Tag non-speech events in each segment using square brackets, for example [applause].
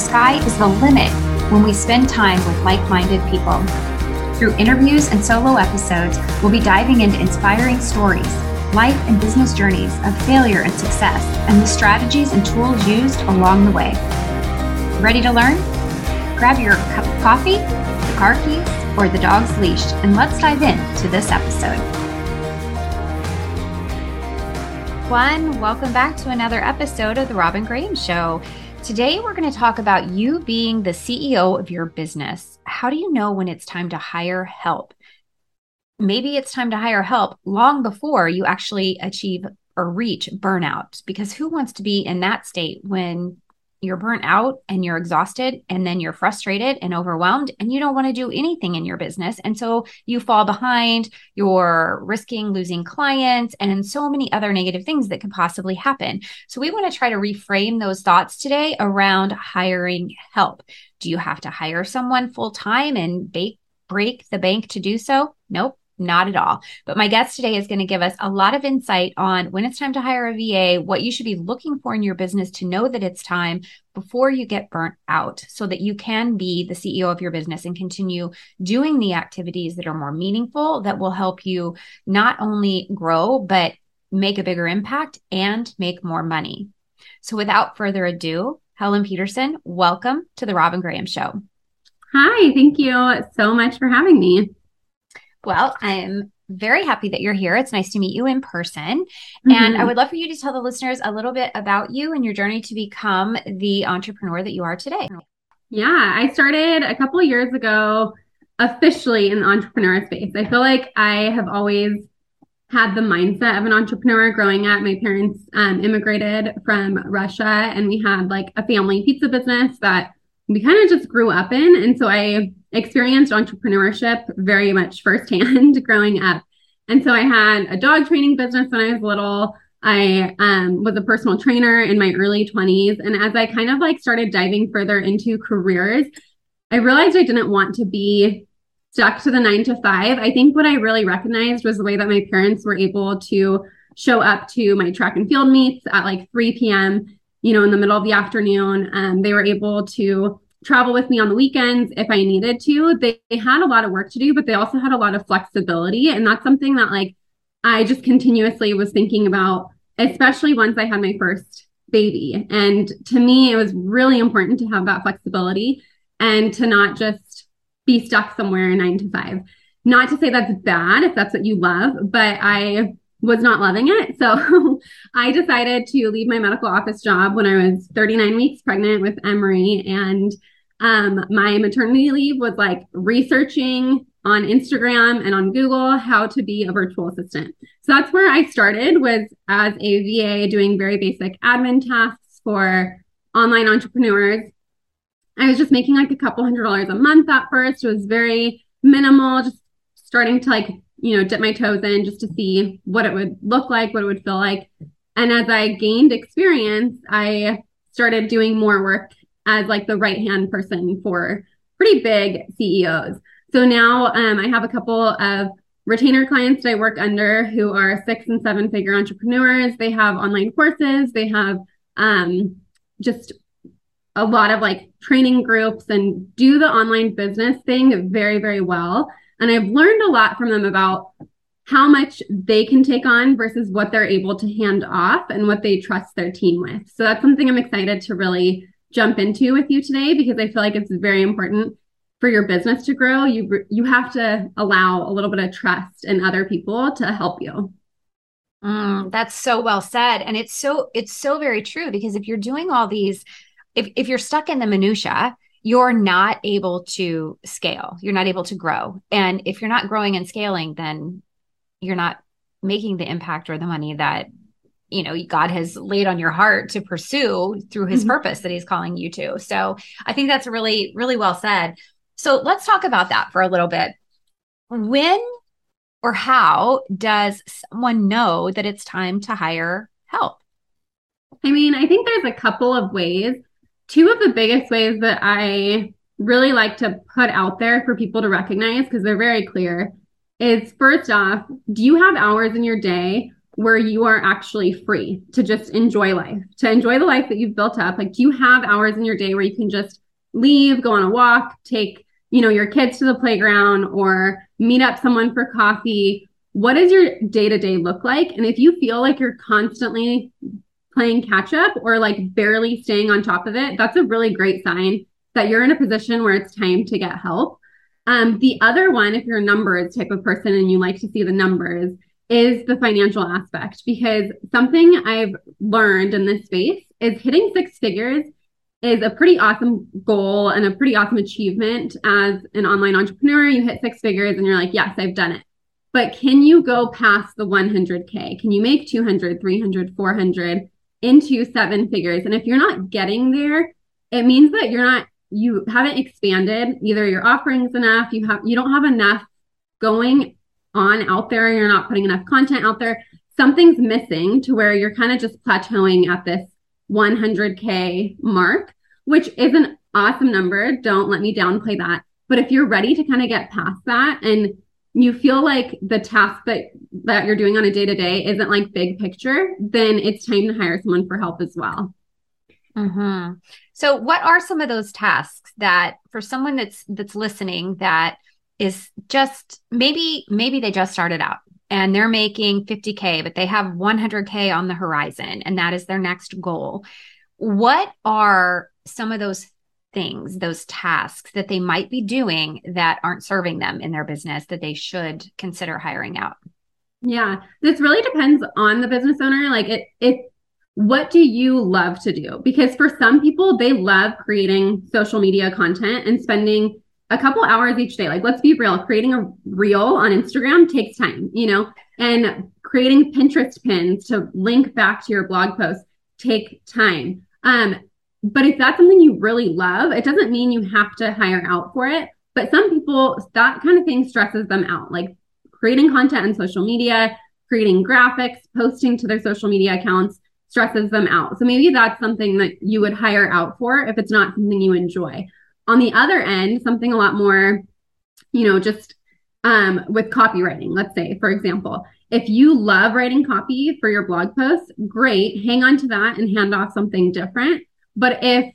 Sky is the limit when we spend time with like minded people. Through interviews and solo episodes, we'll be diving into inspiring stories, life and business journeys of failure and success, and the strategies and tools used along the way. Ready to learn? Grab your cup of coffee, the car keys, or the dog's leash, and let's dive in to this episode. One, welcome back to another episode of The Robin Graham Show. Today, we're going to talk about you being the CEO of your business. How do you know when it's time to hire help? Maybe it's time to hire help long before you actually achieve or reach burnout, because who wants to be in that state when you're burnt out and you're exhausted and then you're frustrated and overwhelmed and you don't want to do anything in your business. And so you fall behind you're risking losing clients and so many other negative things that could possibly happen. So we want to try to reframe those thoughts today around hiring help. Do you have to hire someone full time and bake break the bank to do so? Nope not at all. But my guest today is going to give us a lot of insight on when it's time to hire a VA, what you should be looking for in your business to know that it's time before you get burnt out so that you can be the CEO of your business and continue doing the activities that are more meaningful that will help you not only grow, but make a bigger impact and make more money. So without further ado, Helen Peterson, welcome to the Robin Graham Show. Hi, thank you so much for having me. Well, I'm very happy that you're here. It's nice to meet you in person. Mm-hmm. And I mm-hmm. would love for you to tell the listeners a little bit about you and your journey to become the entrepreneur that you are today. Yeah, I started a couple of years ago officially in the entrepreneur space. I feel like I have always had the mindset of an entrepreneur growing up. My parents um, immigrated from Russia and we had like a family pizza business that we kind of just grew up in. And so I experienced entrepreneurship very much firsthand [laughs] growing up. And so I had a dog training business when I was little. I um, was a personal trainer in my early 20s. And as I kind of like started diving further into careers, I realized I didn't want to be stuck to the nine to five. I think what I really recognized was the way that my parents were able to show up to my track and field meets at like 3 p.m you know, in the middle of the afternoon. Um, they were able to travel with me on the weekends if I needed to. They, they had a lot of work to do, but they also had a lot of flexibility. And that's something that like I just continuously was thinking about, especially once I had my first baby. And to me, it was really important to have that flexibility and to not just be stuck somewhere nine to five. Not to say that's bad if that's what you love, but I was not loving it. So [laughs] I decided to leave my medical office job when I was 39 weeks pregnant with Emery. And um, my maternity leave was like researching on Instagram and on Google how to be a virtual assistant. So that's where I started was as a VA doing very basic admin tasks for online entrepreneurs. I was just making like a couple hundred dollars a month at first. It was very minimal, just starting to like you know, dip my toes in just to see what it would look like, what it would feel like. And as I gained experience, I started doing more work as like the right hand person for pretty big CEOs. So now um, I have a couple of retainer clients that I work under who are six and seven figure entrepreneurs. They have online courses, they have um, just a lot of like training groups and do the online business thing very, very well. And I've learned a lot from them about how much they can take on versus what they're able to hand off and what they trust their team with. So that's something I'm excited to really jump into with you today because I feel like it's very important for your business to grow. You you have to allow a little bit of trust in other people to help you. Mm, that's so well said, and it's so it's so very true because if you're doing all these, if if you're stuck in the minutia, you're not able to scale. You're not able to grow. And if you're not growing and scaling, then you're not making the impact or the money that you know god has laid on your heart to pursue through his mm-hmm. purpose that he's calling you to so i think that's really really well said so let's talk about that for a little bit when or how does someone know that it's time to hire help i mean i think there's a couple of ways two of the biggest ways that i really like to put out there for people to recognize because they're very clear is first off do you have hours in your day where you are actually free to just enjoy life, to enjoy the life that you've built up? Like, do you have hours in your day where you can just leave, go on a walk, take, you know, your kids to the playground or meet up someone for coffee? What does your day to day look like? And if you feel like you're constantly playing catch up or like barely staying on top of it, that's a really great sign that you're in a position where it's time to get help. Um, the other one, if you're a numbers type of person and you like to see the numbers, is the financial aspect because something I've learned in this space is hitting six figures is a pretty awesome goal and a pretty awesome achievement as an online entrepreneur. You hit six figures and you're like, yes, I've done it. But can you go past the 100K? Can you make 200, 300, 400 into seven figures? And if you're not getting there, it means that you're not, you haven't expanded either your offerings enough, you have, you don't have enough going on out there, you're not putting enough content out there, something's missing to where you're kind of just plateauing at this 100K mark, which is an awesome number. Don't let me downplay that. But if you're ready to kind of get past that and you feel like the task that that you're doing on a day to day isn't like big picture, then it's time to hire someone for help as well. Mm-hmm. So, what are some of those tasks that for someone that's that's listening that is just maybe maybe they just started out and they're making 50k but they have 100k on the horizon and that is their next goal what are some of those things those tasks that they might be doing that aren't serving them in their business that they should consider hiring out. Yeah. This really depends on the business owner. Like it it what do you love to do? Because for some people they love creating social media content and spending a couple hours each day. Like, let's be real, creating a reel on Instagram takes time, you know, and creating Pinterest pins to link back to your blog post take time. Um, but if that's something you really love, it doesn't mean you have to hire out for it. But some people, that kind of thing stresses them out, like creating content on social media, creating graphics, posting to their social media accounts stresses them out. So maybe that's something that you would hire out for if it's not something you enjoy. On the other end, something a lot more, you know, just um, with copywriting, let's say, for example, if you love writing copy for your blog posts, great, hang on to that and hand off something different. But if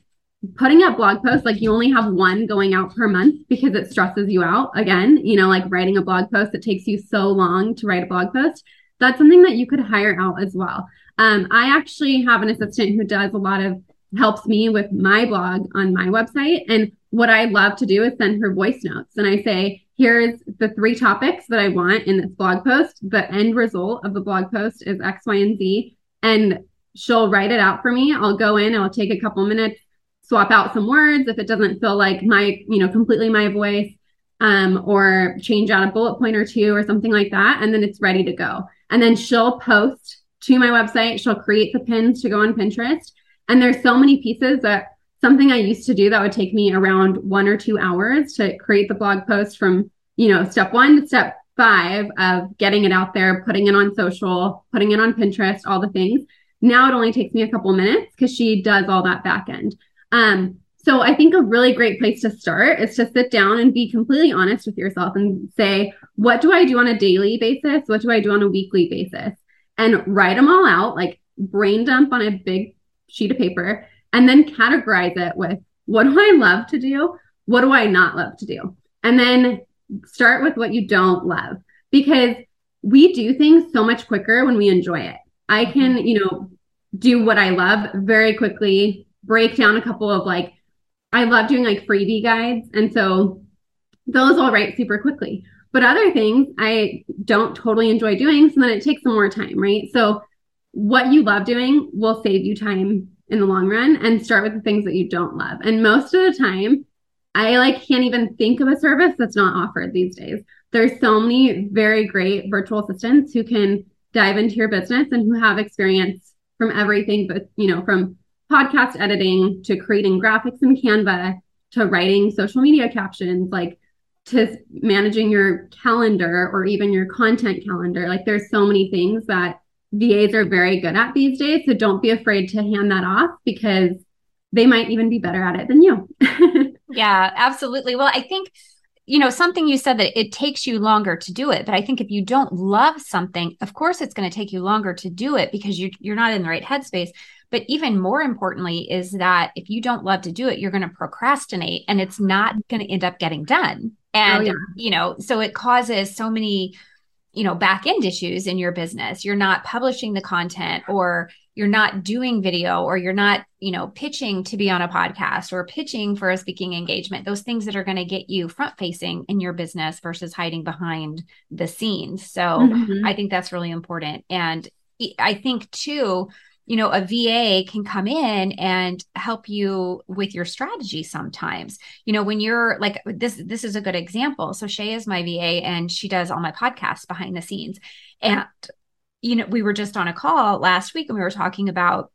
putting up blog posts, like you only have one going out per month because it stresses you out, again, you know, like writing a blog post that takes you so long to write a blog post, that's something that you could hire out as well. Um, I actually have an assistant who does a lot of helps me with my blog on my website. And what I love to do is send her voice notes. And I say, here's the three topics that I want in this blog post. The end result of the blog post is X, Y, and Z. And she'll write it out for me. I'll go in, I'll take a couple minutes, swap out some words if it doesn't feel like my, you know, completely my voice, um, or change out a bullet point or two or something like that. And then it's ready to go. And then she'll post to my website. She'll create the pins to go on Pinterest. And there's so many pieces that something I used to do that would take me around one or two hours to create the blog post from, you know, step one to step five of getting it out there, putting it on social, putting it on Pinterest, all the things. Now it only takes me a couple minutes because she does all that back end. Um, so I think a really great place to start is to sit down and be completely honest with yourself and say, what do I do on a daily basis? What do I do on a weekly basis? And write them all out, like brain dump on a big sheet of paper and then categorize it with what do I love to do? What do I not love to do? And then start with what you don't love because we do things so much quicker when we enjoy it. I can, you know, do what I love very quickly, break down a couple of like, I love doing like freebie guides. And so those I'll write super quickly. But other things I don't totally enjoy doing. So then it takes some more time, right? So what you love doing will save you time in the long run and start with the things that you don't love. And most of the time, I like can't even think of a service that's not offered these days. There's so many very great virtual assistants who can dive into your business and who have experience from everything, but you know, from podcast editing to creating graphics in Canva to writing social media captions, like to managing your calendar or even your content calendar. Like there's so many things that VAs are very good at these days. So don't be afraid to hand that off because they might even be better at it than you. [laughs] yeah, absolutely. Well, I think you know something you said that it takes you longer to do it but i think if you don't love something of course it's going to take you longer to do it because you, you're not in the right headspace. But even more importantly is that if you don't love to do it you're going to procrastinate and it's not going to end up getting done. Oh, and oh, yeah. you know so it causes so many you know back end issues in your business. You're not publishing the content or you're not doing video or you're not you know pitching to be on a podcast or pitching for a speaking engagement those things that are going to get you front facing in your business versus hiding behind the scenes so mm-hmm. i think that's really important and i think too you know, a VA can come in and help you with your strategy sometimes. You know, when you're like this, this is a good example. So Shay is my VA and she does all my podcasts behind the scenes. And, you know, we were just on a call last week and we were talking about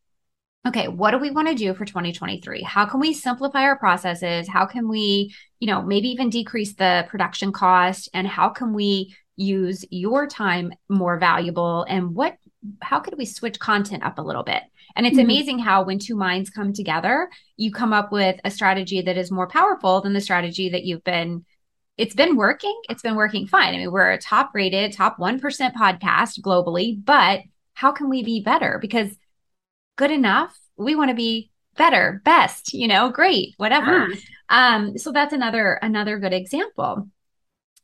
okay, what do we want to do for 2023? How can we simplify our processes? How can we, you know, maybe even decrease the production cost? And how can we use your time more valuable? And what how could we switch content up a little bit? And it's mm-hmm. amazing how when two minds come together, you come up with a strategy that is more powerful than the strategy that you've been it's been working. It's been working fine. I mean, we're a top rated, top 1% podcast globally, but how can we be better? Because good enough, we want to be better, best, you know, great, whatever. Yeah. Um, so that's another another good example.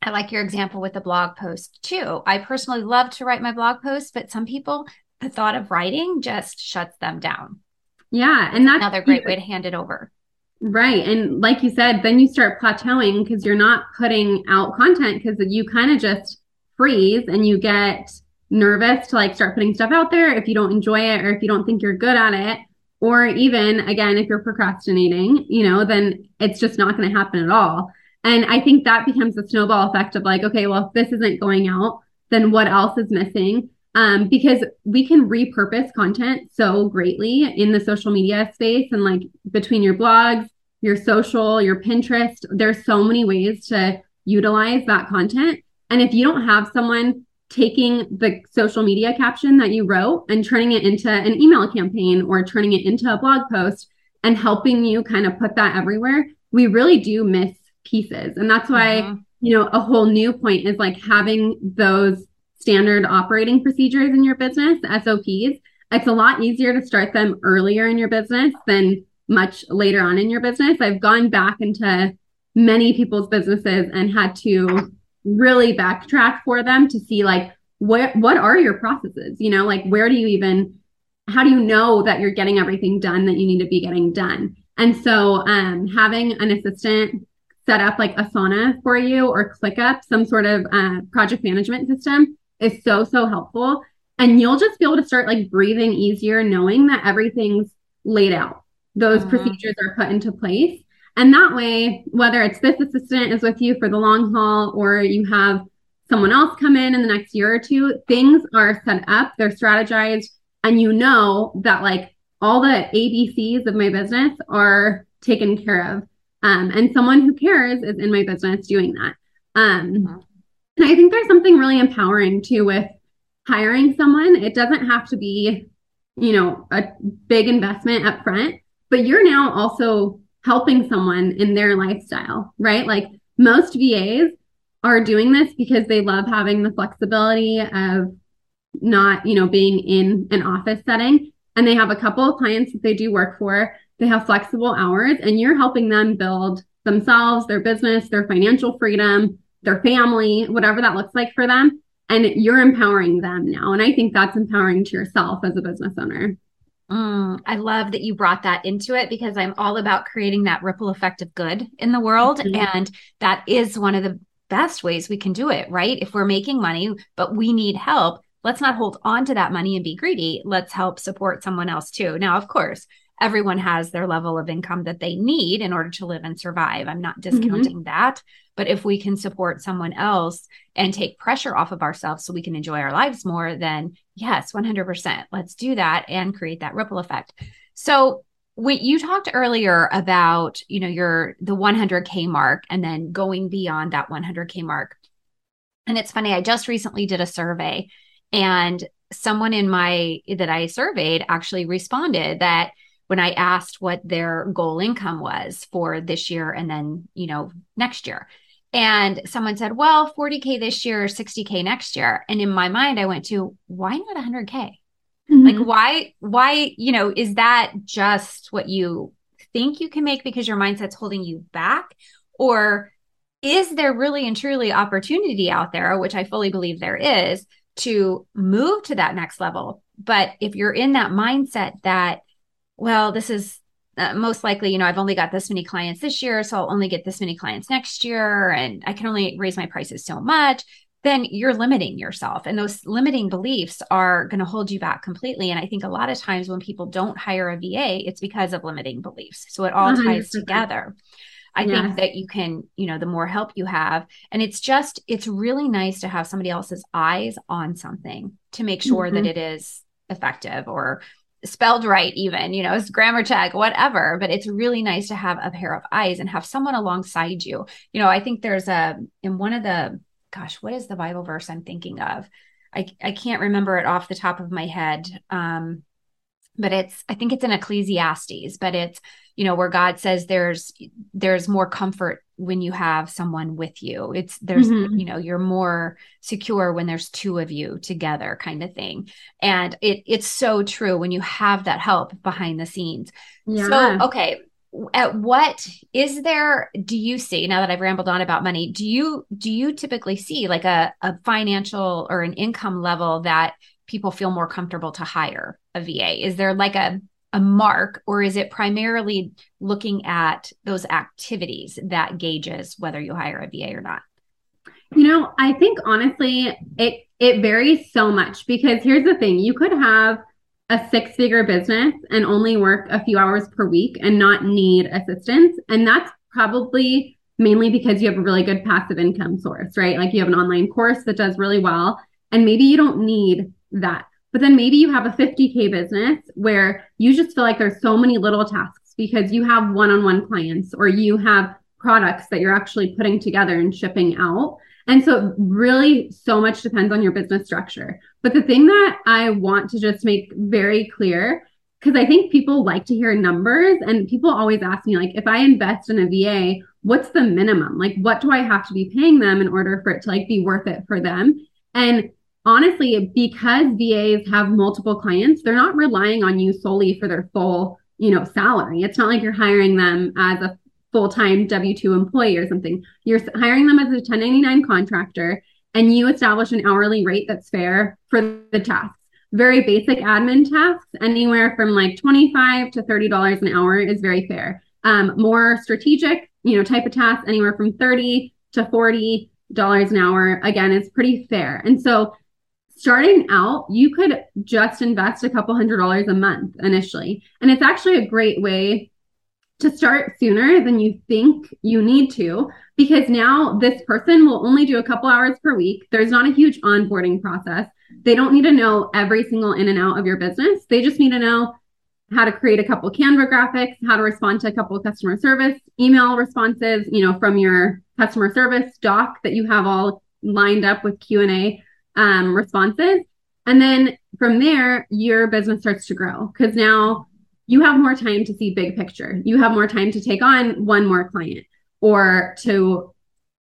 I like your example with the blog post too. I personally love to write my blog posts, but some people, the thought of writing just shuts them down. Yeah. And that's another great way to hand it over. Right. And like you said, then you start plateauing because you're not putting out content because you kind of just freeze and you get nervous to like start putting stuff out there if you don't enjoy it or if you don't think you're good at it. Or even again, if you're procrastinating, you know, then it's just not going to happen at all. And I think that becomes a snowball effect of like, okay, well, if this isn't going out, then what else is missing? Um, because we can repurpose content so greatly in the social media space and like between your blogs, your social, your Pinterest, there's so many ways to utilize that content. And if you don't have someone taking the social media caption that you wrote and turning it into an email campaign or turning it into a blog post and helping you kind of put that everywhere, we really do miss pieces. And that's why, uh-huh. you know, a whole new point is like having those standard operating procedures in your business, SOPs. It's a lot easier to start them earlier in your business than much later on in your business. I've gone back into many people's businesses and had to really backtrack for them to see like what what are your processes you know like where do you even how do you know that you're getting everything done that you need to be getting done and so um, having an assistant set up like Asana for you or ClickUp, some sort of uh, project management system is so, so helpful. And you'll just be able to start like breathing easier, knowing that everything's laid out. Those mm-hmm. procedures are put into place. And that way, whether it's this assistant is with you for the long haul or you have someone else come in in the next year or two, things are set up, they're strategized, and you know that like all the ABCs of my business are taken care of. Um, and someone who cares is in my business doing that. Um, mm-hmm. And I think there's something really empowering too with hiring someone. It doesn't have to be, you know, a big investment up front, but you're now also helping someone in their lifestyle, right? Like most VAs are doing this because they love having the flexibility of not, you know, being in an office setting. And they have a couple of clients that they do work for they have flexible hours and you're helping them build themselves, their business, their financial freedom, their family, whatever that looks like for them. And you're empowering them now. And I think that's empowering to yourself as a business owner. Mm, I love that you brought that into it because I'm all about creating that ripple effect of good in the world. Mm-hmm. And that is one of the best ways we can do it, right? If we're making money, but we need help, let's not hold on to that money and be greedy. Let's help support someone else too. Now, of course, everyone has their level of income that they need in order to live and survive. I'm not mm-hmm. discounting mm-hmm. that. But if we can support someone else and take pressure off of ourselves so we can enjoy our lives more, then yes, 100%. Let's do that and create that ripple effect. So, when you talked earlier about, you know, your the 100k mark and then going beyond that 100k mark. And it's funny, I just recently did a survey and someone in my that I surveyed actually responded that when I asked what their goal income was for this year and then, you know, next year. And someone said, well, 40K this year, 60K next year. And in my mind, I went to, why not 100K? Mm-hmm. Like, why, why, you know, is that just what you think you can make because your mindset's holding you back? Or is there really and truly opportunity out there, which I fully believe there is, to move to that next level. But if you're in that mindset that, well, this is uh, most likely, you know, I've only got this many clients this year, so I'll only get this many clients next year, and I can only raise my prices so much, then you're limiting yourself. And those limiting beliefs are going to hold you back completely. And I think a lot of times when people don't hire a VA, it's because of limiting beliefs. So it all 100%. ties together. I think that you can, you know, the more help you have. And it's just, it's really nice to have somebody else's eyes on something to make sure mm-hmm. that it is effective or spelled right, even, you know, it's grammar check, whatever. But it's really nice to have a pair of eyes and have someone alongside you. You know, I think there's a, in one of the, gosh, what is the Bible verse I'm thinking of? I, I can't remember it off the top of my head. Um, but it's i think it's in ecclesiastes but it's you know where god says there's there's more comfort when you have someone with you it's there's mm-hmm. you know you're more secure when there's two of you together kind of thing and it it's so true when you have that help behind the scenes yeah. so okay at what is there do you see now that i've rambled on about money do you do you typically see like a, a financial or an income level that people feel more comfortable to hire a VA? Is there like a a mark or is it primarily looking at those activities that gauges whether you hire a VA or not? You know, I think honestly it it varies so much because here's the thing, you could have a six-figure business and only work a few hours per week and not need assistance and that's probably mainly because you have a really good passive income source, right? Like you have an online course that does really well and maybe you don't need that. But then maybe you have a 50K business where you just feel like there's so many little tasks because you have one on one clients or you have products that you're actually putting together and shipping out. And so, really, so much depends on your business structure. But the thing that I want to just make very clear, because I think people like to hear numbers, and people always ask me, like, if I invest in a VA, what's the minimum? Like, what do I have to be paying them in order for it to like be worth it for them? And honestly, because VAs have multiple clients, they're not relying on you solely for their full, you know, salary. It's not like you're hiring them as a full-time W-2 employee or something. You're hiring them as a 1099 contractor and you establish an hourly rate that's fair for the tasks. Very basic admin tasks, anywhere from like 25 to $30 an hour is very fair. Um, more strategic, you know, type of tasks, anywhere from 30 to 40 dollars an hour again is pretty fair. And so starting out, you could just invest a couple hundred dollars a month initially. And it's actually a great way to start sooner than you think you need to because now this person will only do a couple hours per week. There's not a huge onboarding process. They don't need to know every single in and out of your business. They just need to know how to create a couple Canva graphics, how to respond to a couple customer service email responses, you know, from your customer service doc that you have all lined up with Q&A um, responses. And then from there, your business starts to grow because now you have more time to see big picture. You have more time to take on one more client or to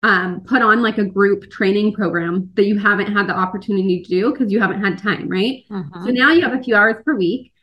um, put on like a group training program that you haven't had the opportunity to do because you haven't had time, right? Uh-huh. So now you have a few hours per week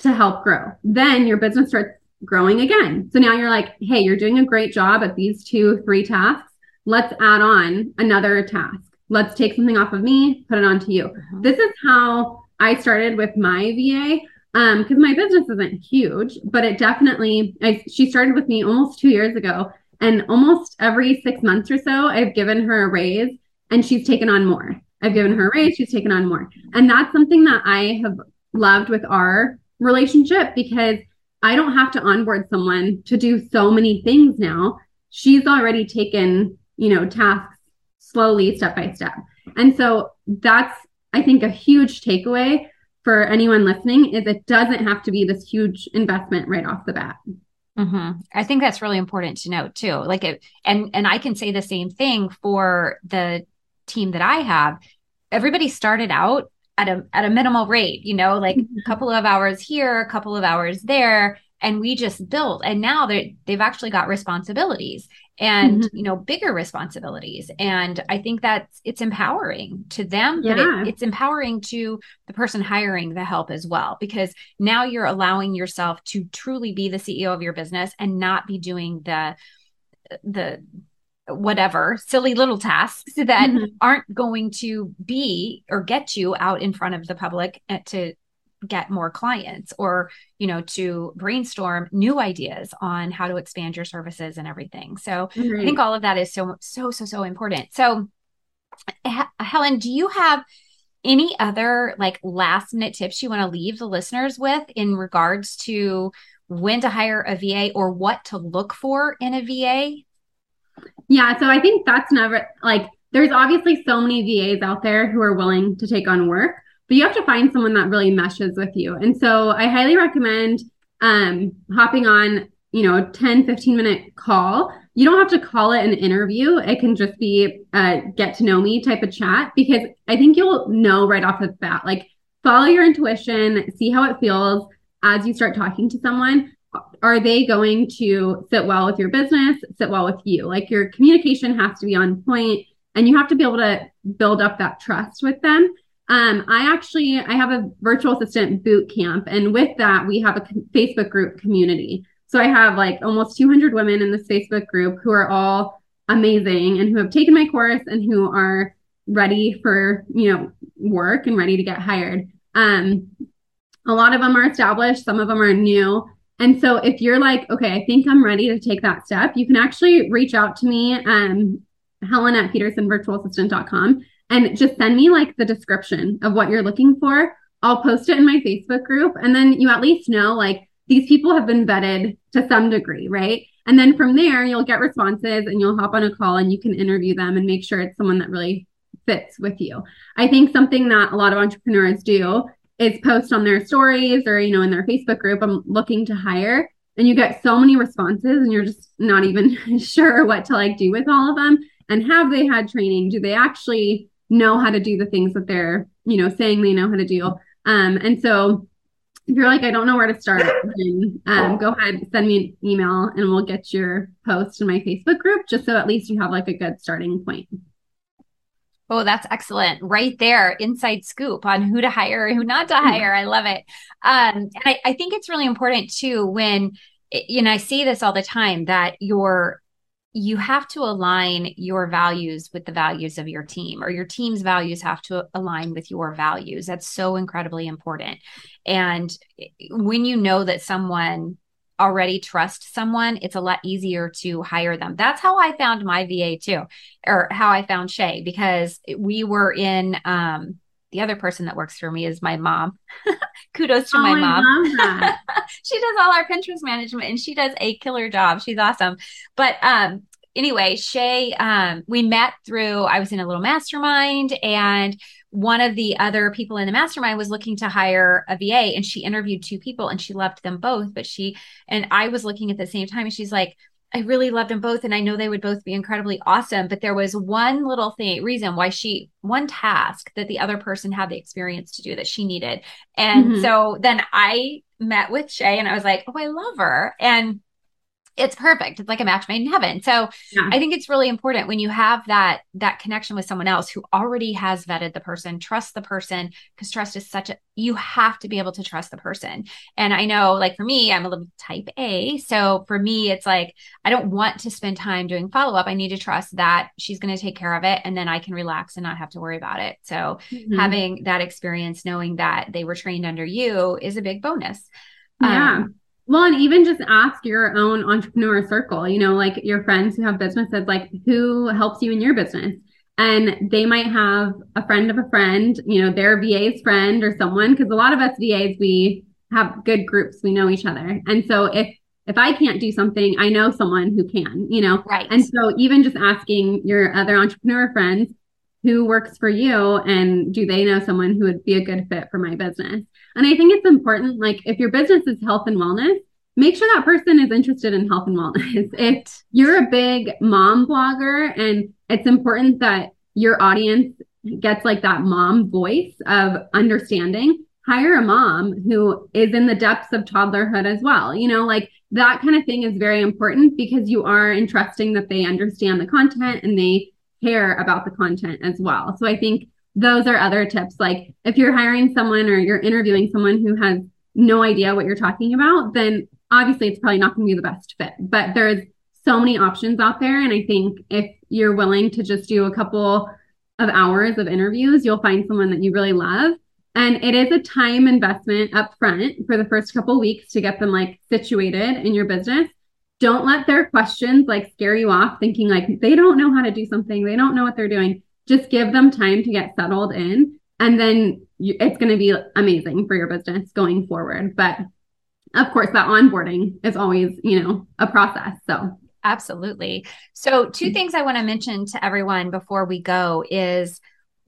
to help grow. Then your business starts growing again. So now you're like, hey, you're doing a great job at these two, three tasks. Let's add on another task let's take something off of me, put it onto you. Uh-huh. This is how I started with my VA um because my business isn't huge, but it definitely I, she started with me almost 2 years ago and almost every 6 months or so I've given her a raise and she's taken on more. I've given her a raise, she's taken on more. And that's something that I have loved with our relationship because I don't have to onboard someone to do so many things now. She's already taken, you know, tasks slowly, step by step. And so that's, I think, a huge takeaway for anyone listening is it doesn't have to be this huge investment right off the bat. Mm-hmm. I think that's really important to note too. Like it, and and I can say the same thing for the team that I have. Everybody started out at a at a minimal rate, you know, like mm-hmm. a couple of hours here, a couple of hours there, and we just built. And now they they've actually got responsibilities and mm-hmm. you know bigger responsibilities. And I think that it's empowering to them, yeah. but it, it's empowering to the person hiring the help as well because now you're allowing yourself to truly be the CEO of your business and not be doing the the whatever silly little tasks that mm-hmm. aren't going to be or get you out in front of the public eh, to get more clients or you know to brainstorm new ideas on how to expand your services and everything. So mm-hmm. i think all of that is so so so so important. So H- helen do you have any other like last minute tips you want to leave the listeners with in regards to when to hire a va or what to look for in a va yeah, so I think that's never like there's obviously so many VAs out there who are willing to take on work, but you have to find someone that really meshes with you. And so I highly recommend um, hopping on, you know, a 10, 15 minute call. You don't have to call it an interview. It can just be a get to know me type of chat because I think you'll know right off the bat, like follow your intuition, see how it feels as you start talking to someone are they going to sit well with your business, sit well with you? Like your communication has to be on point and you have to be able to build up that trust with them. Um, I actually I have a virtual assistant boot camp, and with that we have a Facebook group community. So I have like almost 200 women in this Facebook group who are all amazing and who have taken my course and who are ready for you know work and ready to get hired. Um, a lot of them are established, some of them are new, and so if you're like, okay, I think I'm ready to take that step, you can actually reach out to me, um, Helen at petersonvirtualassistant.com and just send me like the description of what you're looking for. I'll post it in my Facebook group. And then you at least know like these people have been vetted to some degree, right? And then from there, you'll get responses and you'll hop on a call and you can interview them and make sure it's someone that really fits with you. I think something that a lot of entrepreneurs do is post on their stories or you know in their facebook group i'm looking to hire and you get so many responses and you're just not even [laughs] sure what to like do with all of them and have they had training do they actually know how to do the things that they're you know saying they know how to do um and so if you're like i don't know where to start then um, go ahead send me an email and we'll get your post in my facebook group just so at least you have like a good starting point Oh, that's excellent. Right there, inside scoop on who to hire, who not to hire. I love it. Um, and I, I think it's really important too when, you know, I see this all the time that your you have to align your values with the values of your team or your team's values have to align with your values that's so incredibly important and when you know that someone already trust someone, it's a lot easier to hire them. That's how I found my VA too, or how I found Shay, because we were in, um, the other person that works for me is my mom. [laughs] Kudos to oh, my mom. [laughs] she does all our Pinterest management and she does a killer job. She's awesome. But um, anyway, Shay, um, we met through, I was in a little mastermind and one of the other people in the mastermind was looking to hire a VA and she interviewed two people and she loved them both. But she, and I was looking at the same time and she's like, I really loved them both and I know they would both be incredibly awesome. But there was one little thing, reason why she, one task that the other person had the experience to do that she needed. And mm-hmm. so then I met with Shay and I was like, oh, I love her. And it's perfect. It's like a match made in heaven. So yeah. I think it's really important when you have that that connection with someone else who already has vetted the person, trust the person, because trust is such a you have to be able to trust the person. And I know, like for me, I'm a little type A. So for me, it's like I don't want to spend time doing follow up. I need to trust that she's going to take care of it and then I can relax and not have to worry about it. So mm-hmm. having that experience, knowing that they were trained under you is a big bonus. Yeah. Um, well, and even just ask your own entrepreneur circle, you know, like your friends who have businesses, like who helps you in your business. And they might have a friend of a friend, you know, their VA's friend or someone, because a lot of us VAs, we have good groups. We know each other. And so if if I can't do something, I know someone who can, you know? Right. And so even just asking your other entrepreneur friends who works for you and do they know someone who would be a good fit for my business? And I think it's important, like if your business is health and wellness, make sure that person is interested in health and wellness. [laughs] if you're a big mom blogger and it's important that your audience gets like that mom voice of understanding, hire a mom who is in the depths of toddlerhood as well. You know, like that kind of thing is very important because you are entrusting that they understand the content and they care about the content as well. So I think those are other tips. Like if you're hiring someone or you're interviewing someone who has no idea what you're talking about, then obviously it's probably not going to be the best fit. But there's so many options out there. And I think if you're willing to just do a couple of hours of interviews, you'll find someone that you really love and it is a time investment up front for the first couple weeks to get them like situated in your business. Don't let their questions like scare you off thinking like they don't know how to do something, they don't know what they're doing. Just give them time to get settled in and then you, it's going to be amazing for your business going forward. But of course, that onboarding is always, you know, a process. So Absolutely. So, two things I want to mention to everyone before we go is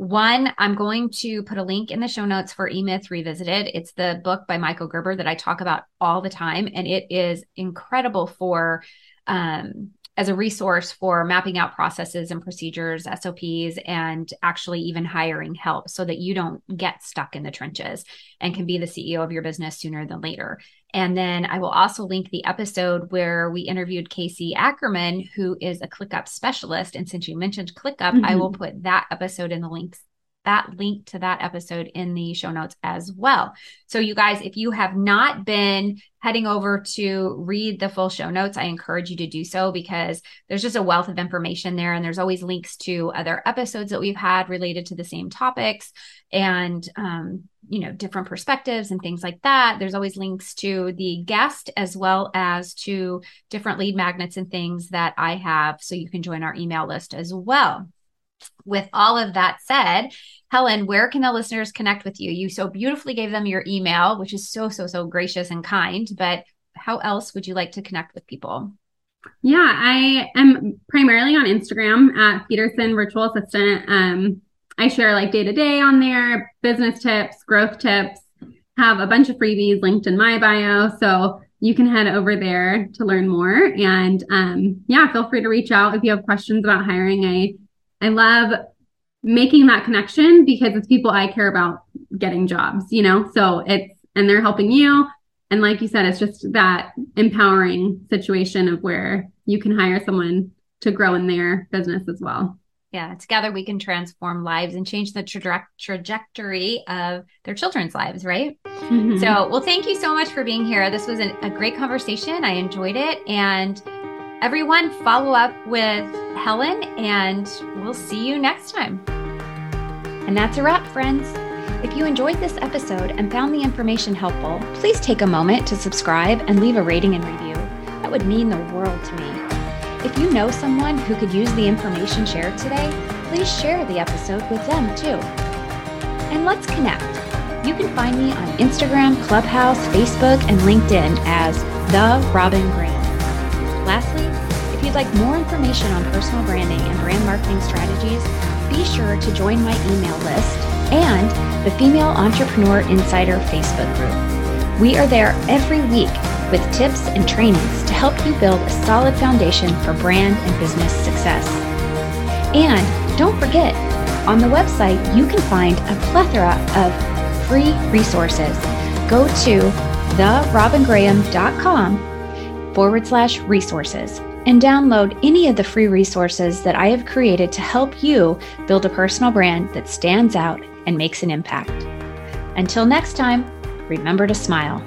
one, I'm going to put a link in the show notes for E Myth Revisited. It's the book by Michael Gerber that I talk about all the time, and it is incredible for um, as a resource for mapping out processes and procedures, SOPs, and actually even hiring help so that you don't get stuck in the trenches and can be the CEO of your business sooner than later. And then I will also link the episode where we interviewed Casey Ackerman, who is a ClickUp specialist. And since you mentioned ClickUp, mm-hmm. I will mm-hmm. put that episode in the links, that link to that episode in the show notes as well. So, you guys, if you have not been heading over to read the full show notes, I encourage you to do so because there's just a wealth of information there. And there's always links to other episodes that we've had related to the same topics. And um, you know different perspectives and things like that there's always links to the guest as well as to different lead magnets and things that i have so you can join our email list as well with all of that said helen where can the listeners connect with you you so beautifully gave them your email which is so so so gracious and kind but how else would you like to connect with people yeah i am primarily on instagram at peterson virtual assistant um, I share like day to day on there, business tips, growth tips, have a bunch of freebies linked in my bio. So you can head over there to learn more. And um, yeah, feel free to reach out if you have questions about hiring. I I love making that connection because it's people I care about getting jobs, you know? So it's and they're helping you. And like you said, it's just that empowering situation of where you can hire someone to grow in their business as well yeah together we can transform lives and change the tra- trajectory of their children's lives right mm-hmm. so well thank you so much for being here this was an, a great conversation i enjoyed it and everyone follow up with helen and we'll see you next time and that's a wrap friends if you enjoyed this episode and found the information helpful please take a moment to subscribe and leave a rating and review that would mean the world to me if you know someone who could use the information shared today, please share the episode with them too. And let's connect. You can find me on Instagram, Clubhouse, Facebook, and LinkedIn as The Robin Graham. Lastly, you'd like more information on personal branding and brand marketing strategies, be sure to join my email list and the Female Entrepreneur Insider Facebook group. We are there every week with tips and trainings to help you build a solid foundation for brand and business success. And don't forget, on the website, you can find a plethora of free resources. Go to therobingraham.com forward slash resources and download any of the free resources that I have created to help you build a personal brand that stands out and makes an impact. Until next time, remember to smile.